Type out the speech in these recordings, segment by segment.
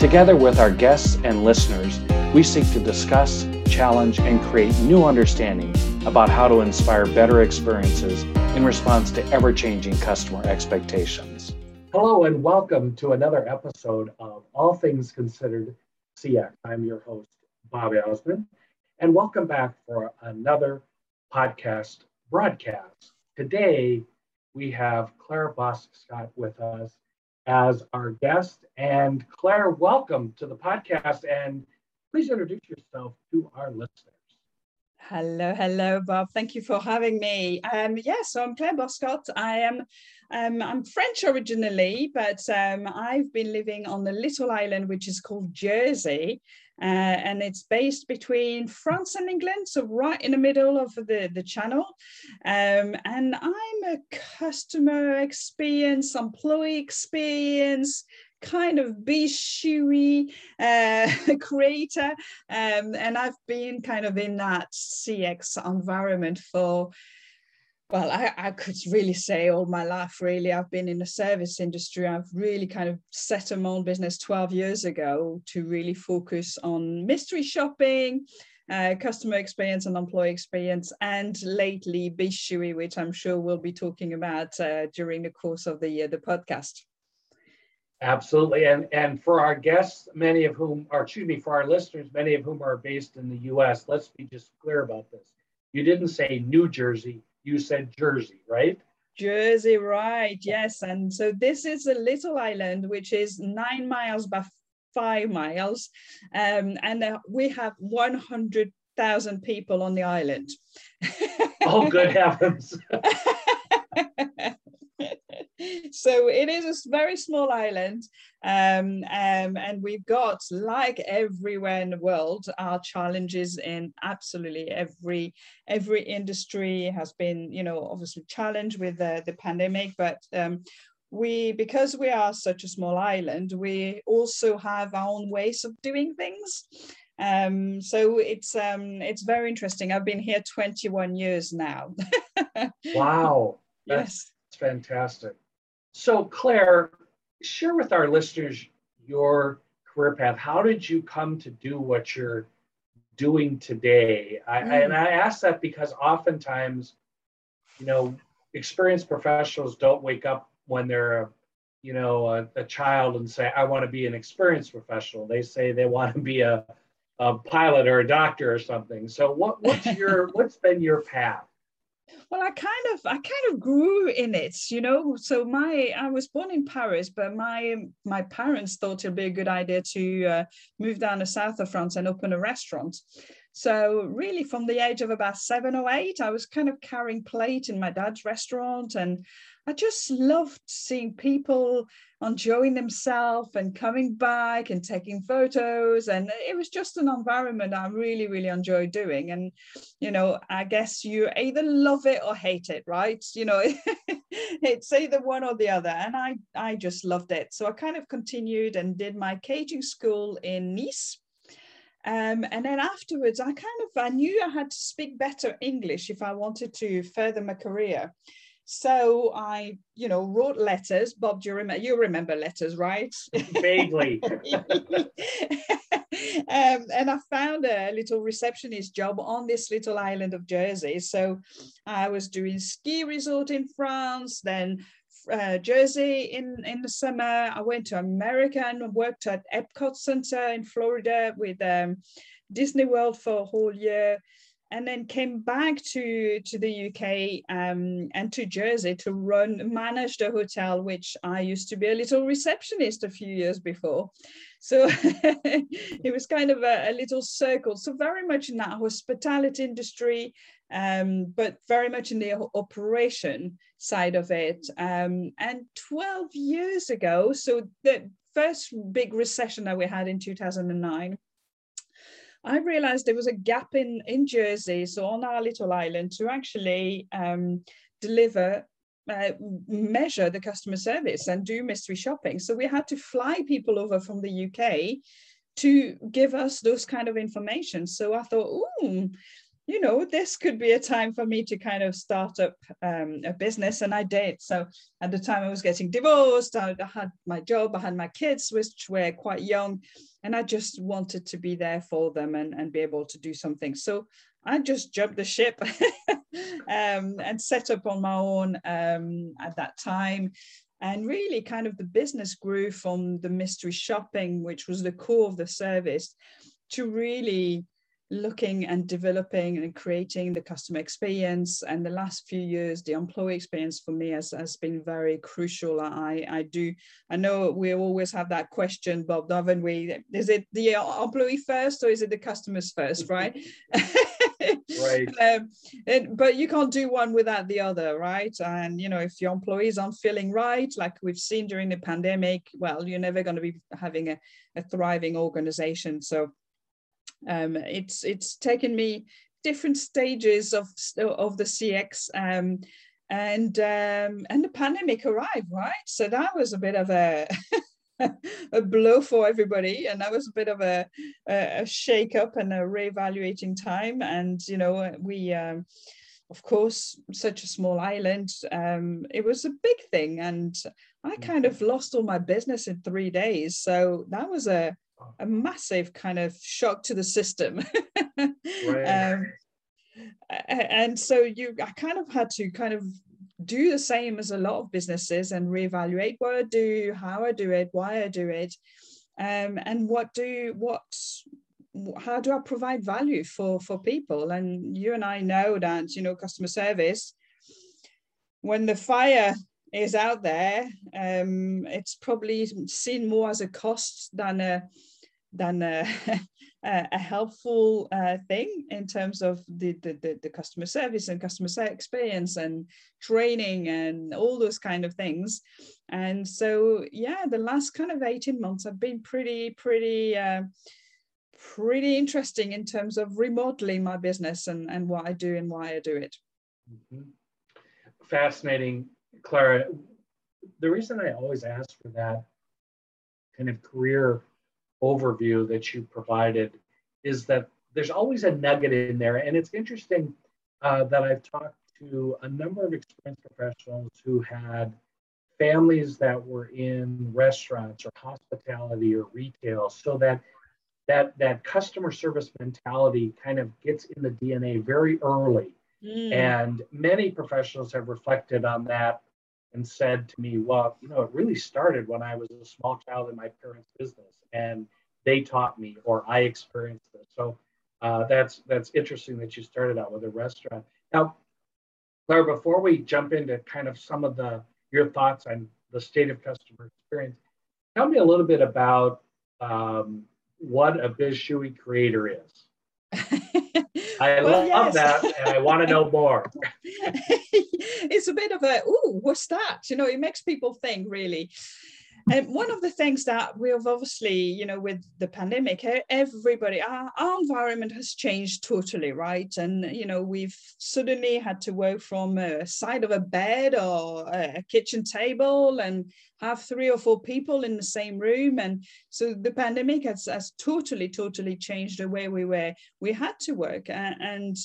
Together with our guests and listeners, we seek to discuss, challenge, and create new understanding about how to inspire better experiences in response to ever changing customer expectations. Hello, and welcome to another episode of All Things Considered CX. I'm your host, Bob Osmond, and welcome back for another podcast broadcast. Today, we have Claire Boscq-Scott with us as our guest. And Claire, welcome to the podcast. And please introduce yourself to our listeners. Hello, hello, Bob. Thank you for having me. Um, yes, yeah, so I'm Claire Boscq-Scott. I am um, I'm French originally, but um, I've been living on the little island which is called Jersey, uh, and it's based between France and England, so right in the middle of the, the channel. Um, and I'm a customer experience, employee experience, kind of Bizshui uh, creator. Um, and I've been kind of in that CX environment for well, I, I could really say all my life, really. I've been in the service industry. I've really kind of set my own business 12 years ago to really focus on mystery shopping, uh, customer experience and employee experience, and lately Bizshui, which I'm sure we'll be talking about uh, during the course of the uh, the podcast. Absolutely, and and for our guests, many of whom, or excuse me, for our listeners, many of whom are based in the U.S. Let's be just clear about this. You didn't say New Jersey you said Jersey, right? Jersey, right. Yes. And so this is a little island, which is nine miles by five miles. Um, and uh, we have 100,000 people on the island. oh, good heavens. so it is a very small island um, um, and we've got like everywhere in the world our challenges in absolutely every every industry has been you know obviously challenged with the, the pandemic but um, we because we are such a small island we also have our own ways of doing things. Um, so it's um, it's very interesting. I've been here 21 years now. Wow. That's yes. fantastic so, Claire, share with our listeners your career path. How did you come to do what you're doing today? I, mm. and I ask that because oftentimes, you know, experienced professionals don't wake up when they're a, you know, a, a child and say, I want to be an experienced professional. They say they want to be a, a pilot or a doctor or something. So what, what's your, what's been your path? Well i kind of i kind of grew in it you know? So my i was born in paris but my my parents thought it'd be a good idea to uh, move down the south of france and open a restaurant. So really from the age of about seven or eight i was kind of carrying plate in my dad's restaurant and i just loved seeing people enjoying themselves and coming back and taking photos. And it was just an environment I really, really enjoyed doing. And, you know, I guess you either love it or hate it, right? You know, it's either one or the other. And I, I just loved it. So I kind of continued and did my caging school in Nice. Um, and then afterwards, I kind of I knew I had to speak better English if I wanted to further my career. So I, you know, wrote letters. Bob, do you remember? You remember letters, right? Vaguely. um, and I found a little receptionist job on this little island of Jersey. So I was doing ski resort in France, then uh, Jersey in, in the summer. I went to America and worked at Epcot Center in Florida with um, Disney World for a whole year and then came back to to the UK um, and to Jersey to run manage the hotel, which I used to be a little receptionist a few years before. So it was kind of a, a, little circle. So very much in that hospitality industry, um, but very much in the operation side of it. Um, and 12 years ago, so the first big recession that we had in 2009, I realized there was a gap in, in Jersey, so on our little island, to actually um, deliver, uh, measure the customer service and do mystery shopping. So we had to fly people over from the UK to give us those kind of information. So I thought, ooh, you know, this could be a time for me to kind of start up um, a business. And I did. So at the time I was getting divorced, I, had my job, I had my kids, which were quite young, and I just wanted to be there for them and, and be able to do something. So I just jumped the ship um, and set up on my own um, at that time. And really, kind of the business grew from the mystery shopping, which was the core of the service, to really looking and developing and creating the customer experience. And the last few years the employee experience for me has, has been very crucial. I i do i know we always have that question bob haven't we? Is it the employee first or is it the customers first right? Right. Um, and, but you can't do one without the other right? And you know if your employees aren't feeling right like we've seen during the pandemic well you're never going to be having a, a thriving organization. So um, it's it's taken me different stages of of the CX um, and um, and the pandemic arrived right? So that was a bit of a a blow for everybody and that was a bit of a, a, a shake up and a reevaluating time. And you know we um, of course such a small island um, it was a big thing and i kind of lost all my business in three days. So that was a a massive kind of shock to the system. right. um, and so you, I kind of had to kind of do the same as a lot of businesses and reevaluate what I do, how I do it, why I do it, um, and what do what how do I provide value for for people? And you and I know that you know customer service when the fire is out there, um, it's probably seen more as a cost than a than a, a helpful uh, thing in terms of the, the, the, customer service and customer experience and training and all those kind of things. And so, yeah, the last kind of 18 months have been pretty, pretty, uh, pretty interesting in terms of remodeling my business and, and what I do and why I do it. Mm-hmm. Fascinating, Clara. The reason I always ask for that kind of career overview that you provided is that there's always a nugget in there. And it's interesting uh, that I've talked to a number of experienced professionals who had families that were in restaurants or hospitality or retail so that that that customer service mentality kind of gets in the DNA very early. Mm. And many professionals have reflected on that and said to me, well, you know, it really started when I was a small child in my parents' business and they taught me or I experienced this. So uh, that's that's interesting that you started out with a restaurant. Now, Claire, before we jump into kind of some of the your thoughts on the state of customer experience, tell me a little bit about um, what a Bizshui creator is. I well, love yes. that, and I want to know more. it's a bit of a oh, what's that? You know, it makes people think really. And one of the things that we have obviously, you know, with the pandemic, everybody, our, our, environment has changed totally, right? And, you know, we've suddenly had to work from a side of a bed or a kitchen table and have three or four people in the same room. And so the pandemic has, has totally, totally changed the way we were, we had to work. And, and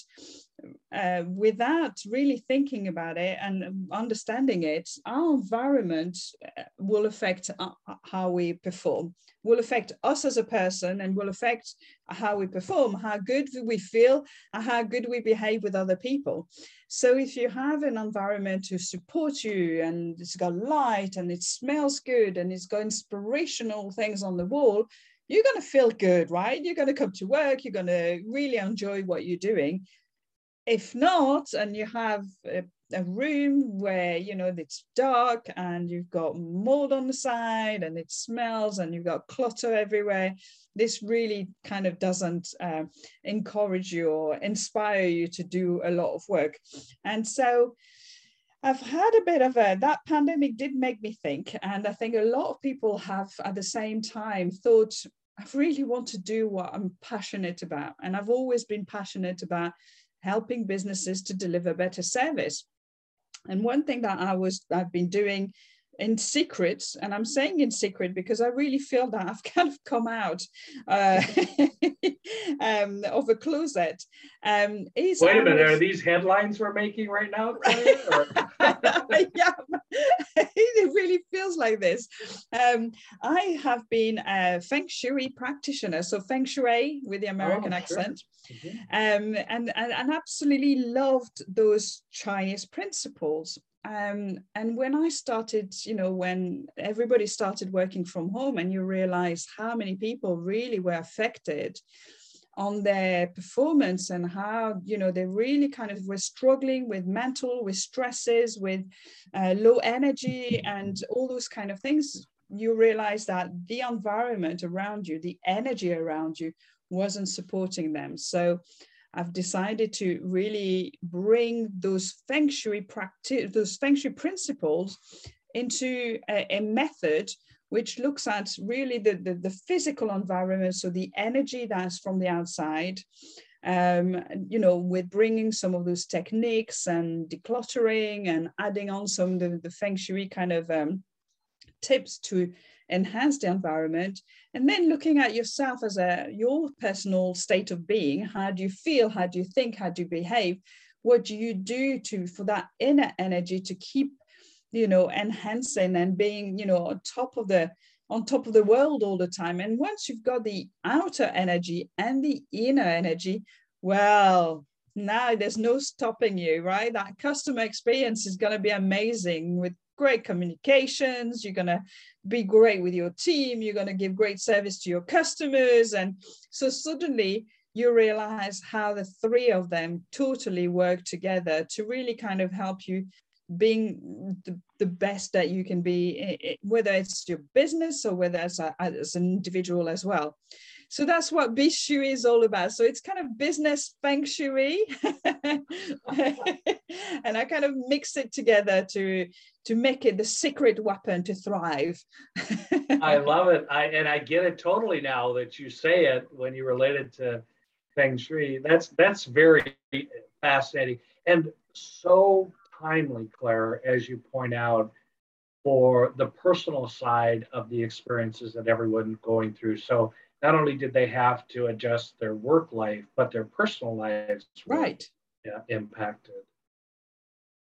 uh, without really thinking about it and understanding it, our environment uh, will affect uh, how we perform, will affect us as a person, and will affect how we perform, how good we feel, and how good we behave with other people. So, if you have an environment to support you, and it's got light, and it smells good, and it's got inspirational things on the wall, you're going to feel good, right? You're going to come to work, you're going to really enjoy what you're doing if not, and you have a, a, room where you know it's dark and you've got mold on the side and it smells and you've got clutter everywhere, this really kind of doesn't uh, encourage you or inspire you to do a lot of work. And so I've had a bit of a that pandemic did make me think, and I think a lot of people have at the same time thought I really want to do what I'm passionate about, and I've always been passionate about helping businesses to deliver better service. And one thing that I was I've been doing in secret, and I'm saying in secret because I really feel that I've kind of come out uh, um, of a closet. Um, is Wait a minute, was... are these headlines we're making right now? yeah, it really feels like this. Um, I have been a Feng Shui practitioner, so Feng Shui with the American oh, accent. Sure. Mm-hmm. Um, and, and, and absolutely loved those Chinese principles um, and when I started, you know, when everybody started working from home and you realize how many people really were affected on their performance and how, you know, they really kind of were struggling with mental, with stresses, with uh, low energy and all those kind of things, you realize that the environment around you, the energy around you wasn't supporting them. So I've decided to really bring those feng shui practice, those feng shui principles into a, a method which looks at really the, the, the, physical environment, so the energy that's from the outside, um, you know, with bringing some of those techniques and decluttering and adding on some of the, the feng shui kind of um, tips to enhance the environment and then looking at yourself as a your personal state of being how do you feel? How do you think? How do you behave? What do you do to for that inner energy to keep you know enhancing and being you know on top of the on top of the world all the time? And once you've got the outer energy and the inner energy well now there's no stopping you right? That customer experience is going to be amazing with great communications you're going to be great with your team you're going to give great service to your customers. And so suddenly you realize how the three of them totally work together to really kind of help you being the, the best that you can be whether it's your business or whether it's a, as an individual as well so that's what Bizshui is all about. So it's kind of business feng shui, and I kind of mix it together to to make it the secret weapon to thrive. I love it, I and I get it totally now that you say it when you relate it to feng shui. That's that's very fascinating and so timely, Claire, as you point out for the personal side of the experiences that everyone's going through. So not only did they have to adjust their work life, but their personal lives were right. yeah, impacted.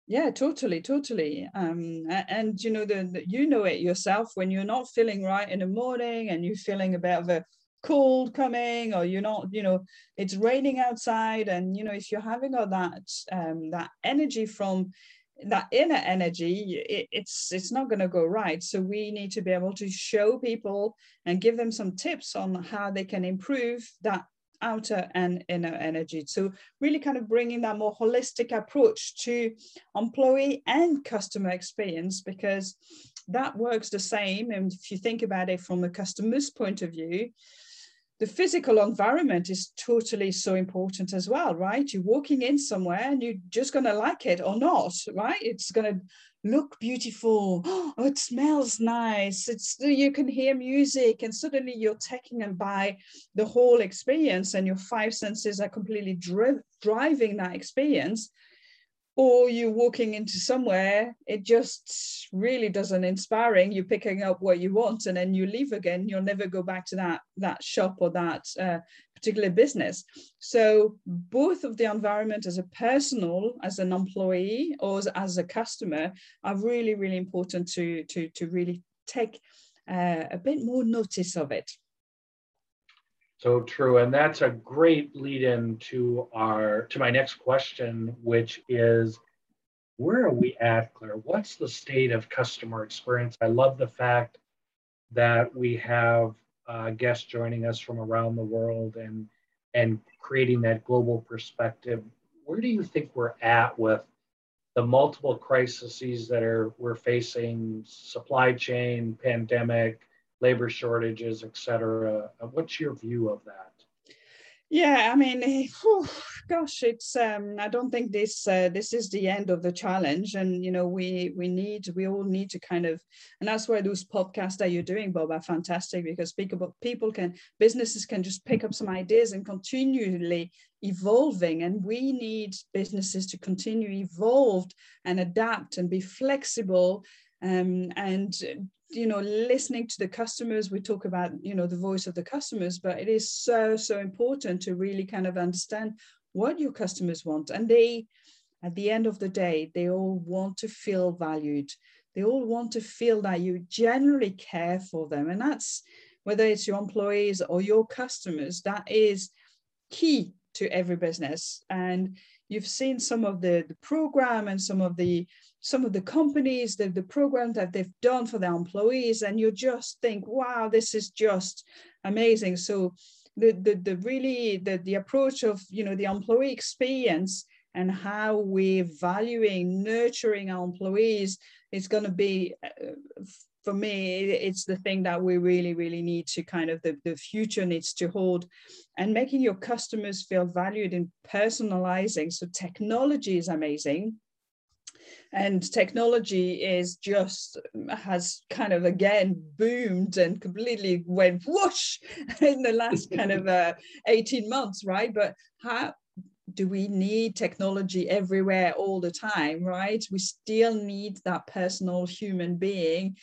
Yeah, totally, totally. Um, and you know, the, the, you know it yourself when you're not feeling right in the morning and you're feeling a bit of a cold coming, or you're not, you know, it's raining outside, and you know, if you're having all that um, that energy from that inner energy it, it's it's not going to go right. So we need to be able to show people and give them some tips on how they can improve that outer and inner energy. So really kind of bringing that more holistic approach to employee and customer experience because that works the same. And if you think about it from a customer's point of view the physical environment is totally so important as well, right? You're walking in somewhere and you're just going to like it or not, right? It's going to look beautiful. Oh, it smells nice. It's you can hear music, and suddenly you're taken and by the whole experience, and your five senses are completely dri- driving that experience or you're walking into somewhere it just really doesn't inspiring. You're picking up what you want and then you leave again. You'll never go back to that that shop or that uh, particular business. So both of the environment as a personal as an employee or as, as a customer are really really important to to to really take uh, a bit more notice of it so true. And that's a great lead in to our to my next question, which is where are we at, Claire? What's the state of customer experience? I love the fact that we have uh, guests joining us from around the world and and creating that global perspective. Where do you think we're at with the multiple crises that are we're facing, supply chain, pandemic, labor shortages, et cetera. Uh, what's your view of that? Yeah, I mean, whew, gosh, it's. Um, I don't think this uh, this is the end of the challenge, and you know, we we need we all need to kind of, and that's why those podcasts that you're doing, Bob, are fantastic because people people can businesses can just pick up some ideas and continually evolving, and we need businesses to continue evolved and adapt and be flexible um, and you know listening to the customers. We talk about you know the voice of the customers but it is so so important to really kind of understand what your customers want. And they at the end of the day they all want to feel valued. They all want to feel that you generally care for them. And that's whether it's your employees or your customers that is key to every business. And you've seen some of the, the program and some of the some of the companies, the, the program that they've done for their employees, and you just think, wow, this is just amazing. So the the, the really the, the approach of you know the employee experience and how we're valuing nurturing our employees is going to be uh, for me it's the thing that we really really need to kind of the, the future needs to hold and making your customers feel valued in personalizing. So technology is amazing. And technology is just has kind of again boomed and completely went whoosh in the last kind of uh, 18 months right? But how do we need technology everywhere all the time right? We still need that personal human being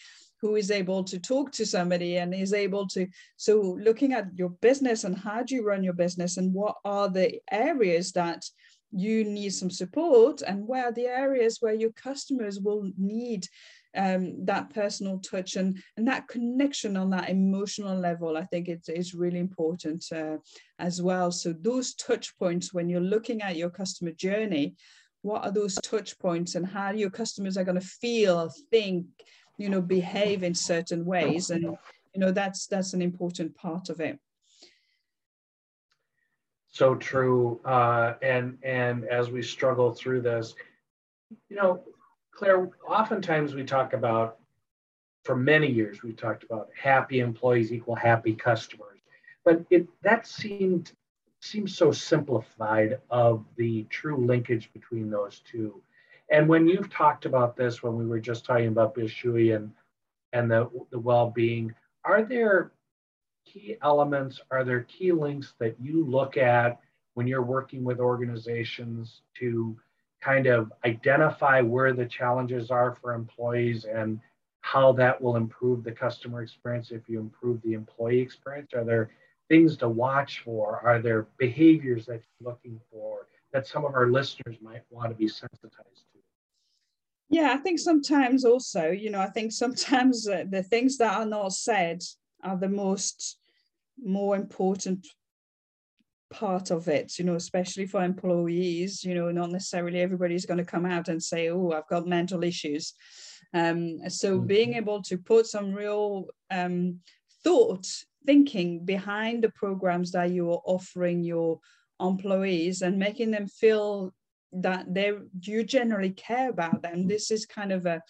who is able to talk to somebody and is able to so looking at your business and how do you run your business and what are the areas that you need some support and where are the areas where your customers will need um, that personal touch and, and that connection on that emotional level i think it's, it's really important uh, as well. So those touch points when you're looking at your customer journey what are those touch points and how your customers are going to feel think you know behave in certain ways and you know that's that's an important part of it so true. Uh, and and as we struggle through this, you know, Claire, oftentimes we talk about, for many years we talked about happy employees equal happy customers, but it that seemed seems so simplified of the true linkage between those two. And when you've talked about this, when we were just talking about Bizshui and and the, the well-being, are there key elements, are there key links that you look at when you're working with organizations to kind of identify where the challenges are for employees and how that will improve the customer experience if you improve the employee experience? Are there things to watch for? Are there behaviors that you're looking for that some of our listeners might want to be sensitized? Yeah, I think sometimes also, you know, I think sometimes uh, the things that are not said are the most more important part of it you know especially for employees you know not necessarily everybody's going to come out and say oh i've got mental issues um, so mm-hmm. being able to put some real um, thought thinking behind the programs that you are offering your employees and making them feel that they you generally care about them. Mm. This is kind of a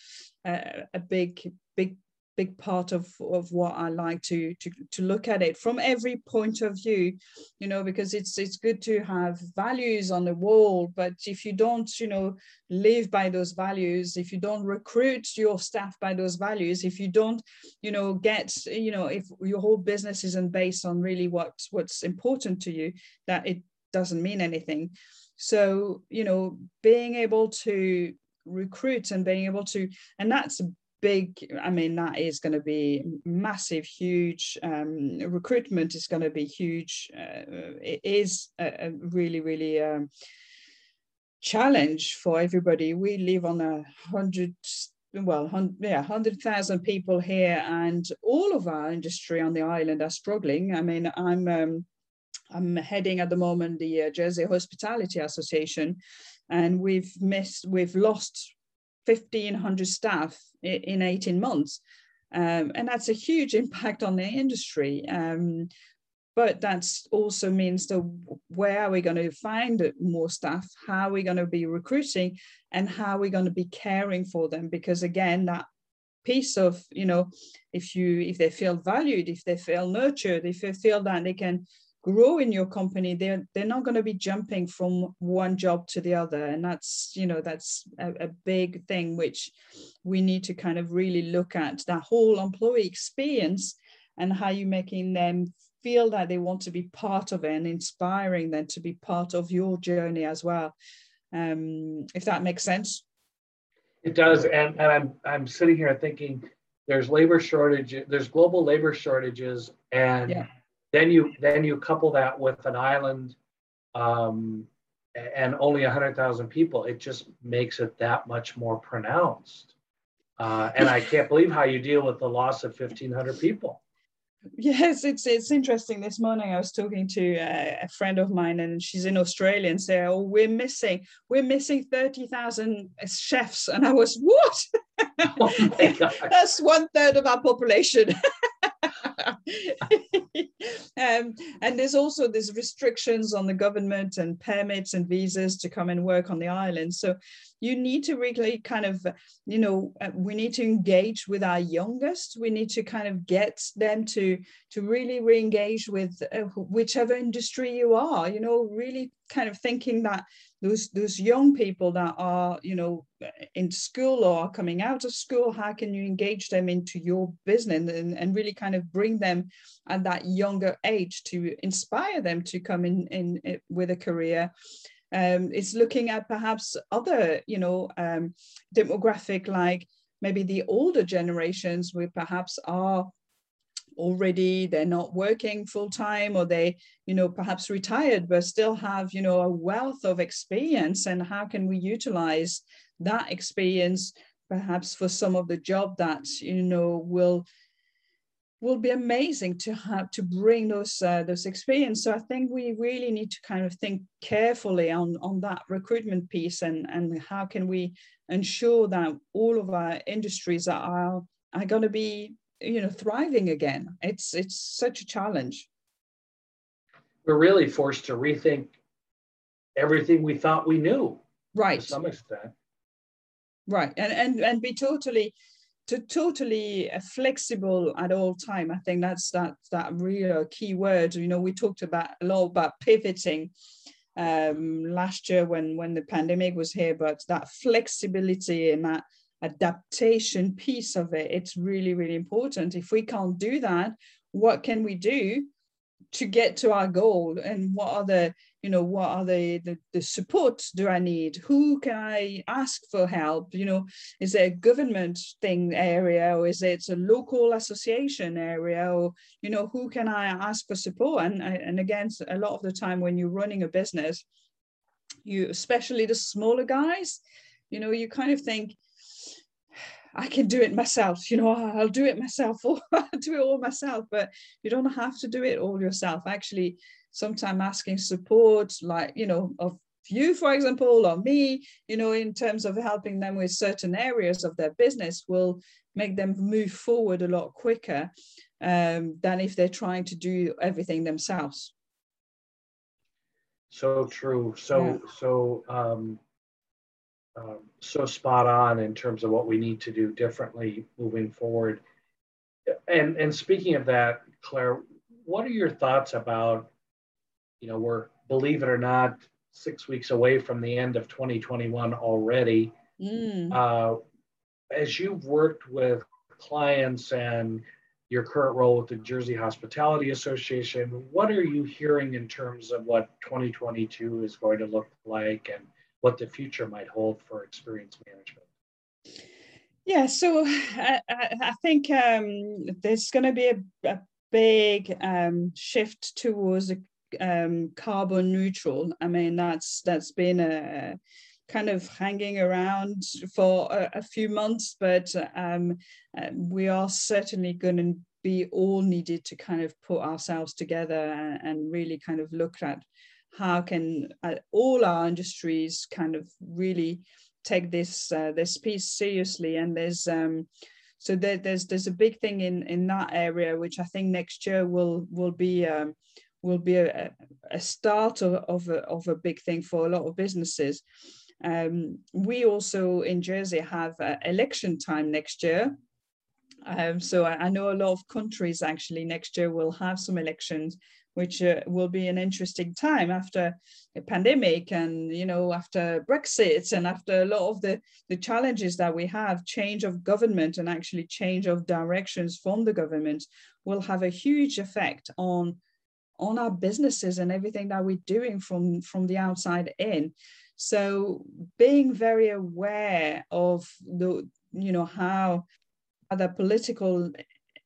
a, a big big big part of, of what I like to, to to look at it from every point of view, you know, because it's it's good to have values on the wall, but if you don't, you know, live by those values, if you don't recruit your staff by those values, if you don't, you know, get, you know, if your whole business isn't based on really what what's important to you, that it doesn't mean anything. So, you know, being able to recruit and being able to and that's a big i mean that is going to be massive huge um, recruitment is going to be huge uh, it is a, a really really um, challenge for everybody we live on a hundred well yeah 100000 people here and all of our industry on the island are struggling i mean i'm um, i'm heading at the moment the uh, jersey hospitality association and we've missed we've lost 1500 staff in 18 months. Um, and that's a huge impact on the industry. Um, but that also means that where are we going to find more staff? How are we going to be recruiting? And how are we going to be caring for them? Because again, that piece of, you know, if you if they feel valued, if they feel nurtured, if they feel that they can grow in your company they're they're not going to be jumping from one job to the other. And that's you know that's a, a, big thing which we need to kind of really look at that whole employee experience and how you're making them feel that they want to be part of it and inspiring them to be part of your journey as well. Um, if that makes sense. It does. And, and i'm i'm sitting here thinking there's labor shortage there's global labor shortages and yeah then you then you couple that with an island um, and only 100,000 people. It just makes it that much more pronounced. Uh, and I can't believe how you deal with the loss of 1,500 people. Yes, it's it's interesting. This morning I was talking to a, a friend of mine, and she's in Australia, and say, "Oh, we're missing, we're missing thirty thousand chefs," and I was, "What? Oh That's one third of our population." um, and there's also there's restrictions on the government and permits and visas to come and work on the island. So you need to really kind of, you know, uh, we need to engage with our youngest. We need to kind of get them to to really re-engage with uh, whichever industry you are. You know, really kind of thinking that those those young people that are you know in school or coming out of school how can you engage them into your business and, and really kind of bring them at that younger age to inspire them to come in, in, in with a career? Um, it's looking at perhaps other you know um, demographic like maybe the older generations where perhaps are already they're not working full time or they you know perhaps retired but still have you know a wealth of experience and how can we utilize that experience perhaps for some of the job that you know will will be amazing to have to bring those uh, those experience. So i think we really need to kind of think carefully on on that recruitment piece and and how can we ensure that all of our industries are are going to be you know thriving again. It's it's such a challenge. We're really forced to rethink everything we thought we knew right. to some extent. Right. And and and be totally to totally uh, flexible at all time. I think that's that that real key word. You know we talked about a lot about pivoting um last year when when the pandemic was here but that flexibility and that adaptation piece of it it's really really important. If we can't do that what can we do to get to our goal? And what are the you know what are the, the the support do i need? Who can i ask for help? You know is it a government thing area or is it a local association area or you know who can i ask for support? And and again a lot of the time when you're running a business you especially the smaller guys you know you kind of think I can do it myself, you know, I'll do it myself or I'll do it all myself, but you don't have to do it all yourself. Actually, sometimes asking support, like, you know, of you, for example, or me, you know, in terms of helping them with certain areas of their business will make them move forward a lot quicker um, than if they're trying to do everything themselves. So true. So, yeah. so, um, um, so spot on in terms of what we need to do differently moving forward. And and speaking of that, Claire, what are your thoughts about, you know, we're believe it or not, six weeks away from the end of 2021 already. Mm. Uh, as you've worked with clients and your current role with the Jersey Hospitality Association, what are you hearing in terms of what 2022 is going to look like and what the future might hold for experience management. Yeah, so I, I think um, there's going to be a, a big um, shift towards um, carbon neutral. I mean, that's that's been a kind of hanging around for a, a few months, but um, uh, we are certainly going to be all needed to kind of put ourselves together and, and really kind of look at how can uh, all our industries kind of really take this uh, this piece seriously and there's um, so there, there's there's a big thing in in that area which I think next year will will be um, will be a, a start of, of, a, of a big thing for a lot of businesses. Um, we also in Jersey have uh, election time next year. Um, so I, I, know a lot of countries actually next year will have some elections which uh, will be an interesting time after a pandemic and you know after brexit and after a lot of the the challenges that we have change of government and actually change of directions from the government will have a huge effect on on our businesses and everything that we're doing from from the outside in. So being very aware of the you know how the political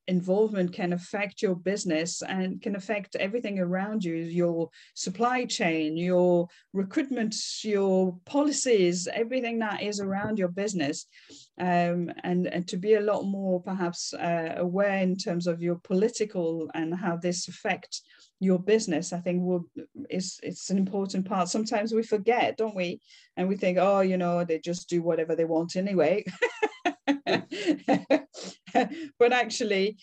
involvement can affect your business and can affect everything around you your supply chain your recruitment your policies everything that is around your business. Um, and, and to be a lot more perhaps uh, aware in terms of your political and how this affects your business i think will is it's an important part. Sometimes we forget don't we? And we think oh you know they just do whatever they want anyway but actually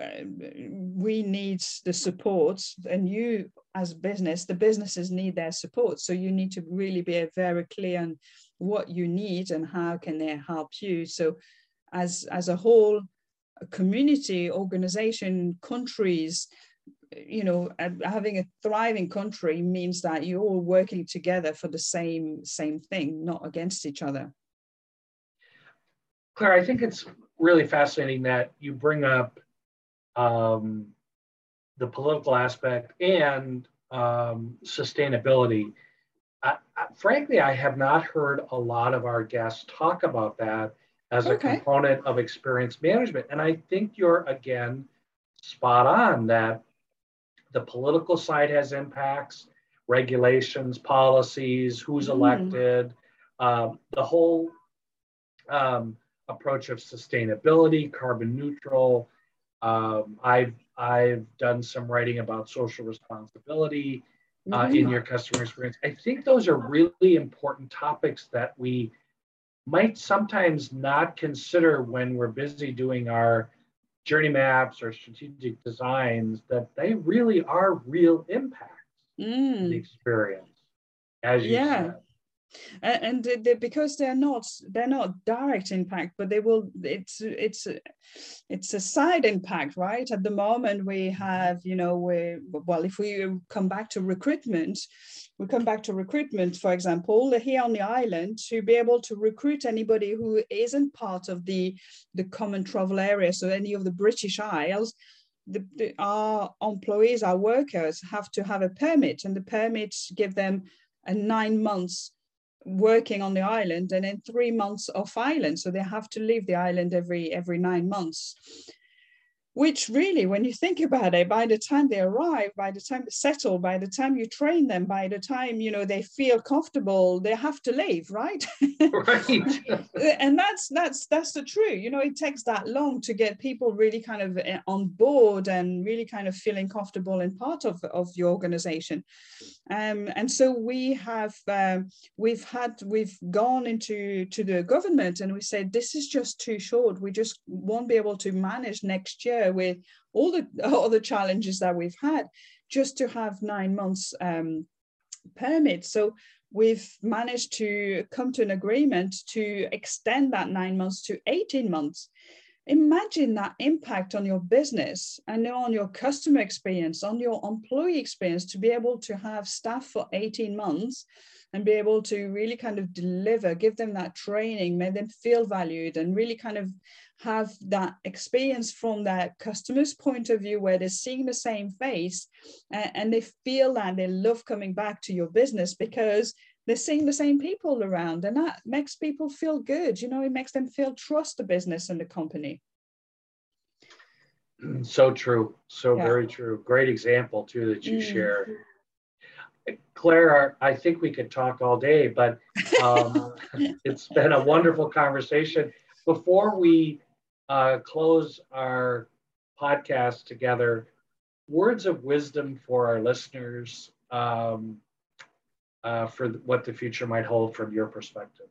uh, we need the support and you as business the businesses need their support. So you need to really be very clear on what you need and how can they help you. So as as a whole a community organization countries you know having a thriving country means that you're all working together for the same same thing not against each other. Claire i think it's really fascinating that you bring up um, the political aspect and um, sustainability. I, I, frankly, I have not heard a lot of our guests talk about that as okay. a component of experience management. And I think you're, again, spot on that the political side has impacts, regulations, policies, who's mm. elected, um, the whole um, approach of sustainability, carbon neutral. Um, I've I've done some writing about social responsibility uh, mm-hmm. in your customer experience. I think those are really important topics that we might sometimes not consider when we're busy doing our journey maps or strategic designs. That they really are real impacts mm. the experience, as you yeah. said and they, because they're not they're not direct impact but they will it's it's it's a side impact right? At the moment we have you know we well if we come back to recruitment we come back to recruitment for example here on the island to be able to recruit anybody who isn't part of the the common travel area so any of the british isles the, the, our employees, our workers have to have a permit, and the permits give them a nine months working on the island and then three months off island. So they have to leave the island every every nine months which really when you think about it by the time they arrive by the time they settle by the time you train them by the time you know they feel comfortable they have to leave right? Right. And that's that's that's the truth. You know it takes that long to get people really kind of eh, on board and really kind of feeling comfortable and part of of the organization. Um, and so we have um, we've had we've gone into to the government and we said this is just too short. We just won't be able to manage next year with all the all the challenges that we've had just to have nine months um, permit. So we've managed to come to an agreement to extend that nine months to 18 months imagine that impact on your business and on your customer experience on your employee experience to be able to have staff for 18 months and be able to really kind of deliver give them that training make them feel valued and really kind of have that experience from that customer's point of view where they're seeing the same face and, and they feel that they love coming back to your business because they're seeing the same people around. And that makes people feel good you know it makes them feel trust the business and the company. So true so yeah. very true. Great example too that you mm. share claire i think we could talk all day but um, it's been a wonderful conversation. Before we uh, close our podcast together, words of wisdom for our listeners um, uh, for what the future might hold from your perspective.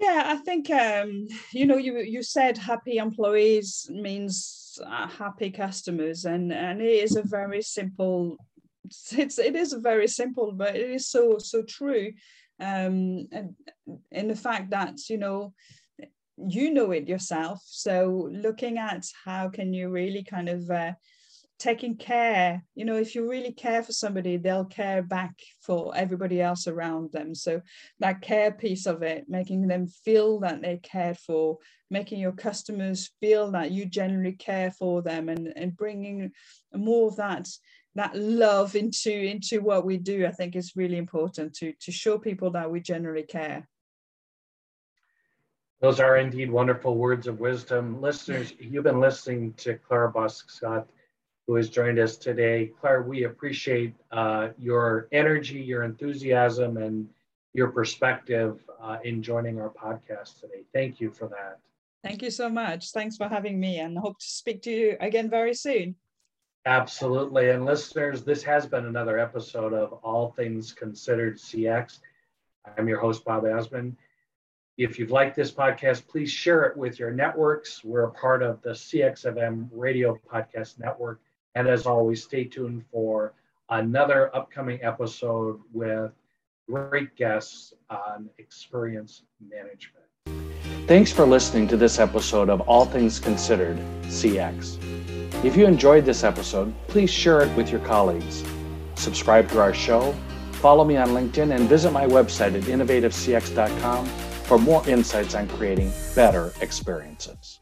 Yeah, I think um, you know you you said happy employees means uh, happy customers, and and it is a very simple. It's it is very simple, but it is so so true, um, and in the fact that you know you know it yourself so looking at how can you really kind of uh, taking care you know if you really care for somebody they'll care back for everybody else around them. So that care piece of it making them feel that they're cared for making your customers feel that you generally care for them and and bringing more of that that love into into what we do i think is really important to to show people that we generally care. Those are indeed wonderful words of wisdom. Listeners you've been listening to clara Boscq, Scott who has joined us today. Claire, we appreciate uh, your energy, your enthusiasm, and your perspective uh, in joining our podcast today. Thank you for that. Thank you so much. Thanks for having me and hope to speak to you again very soon. Absolutely. And listeners, this has been another episode of All Things Considered CX. I'm your host, Bob Azman. If you've liked this podcast, please share it with your networks. We're a part of the CXFM radio podcast network. And as always, stay tuned for another upcoming episode with great guests on experience management. Thanks for listening to this episode of All Things Considered CX. If you enjoyed this episode, please share it with your colleagues. Subscribe to our show, follow me on LinkedIn, and visit my website at innovativecx.com for more insights on creating better experiences.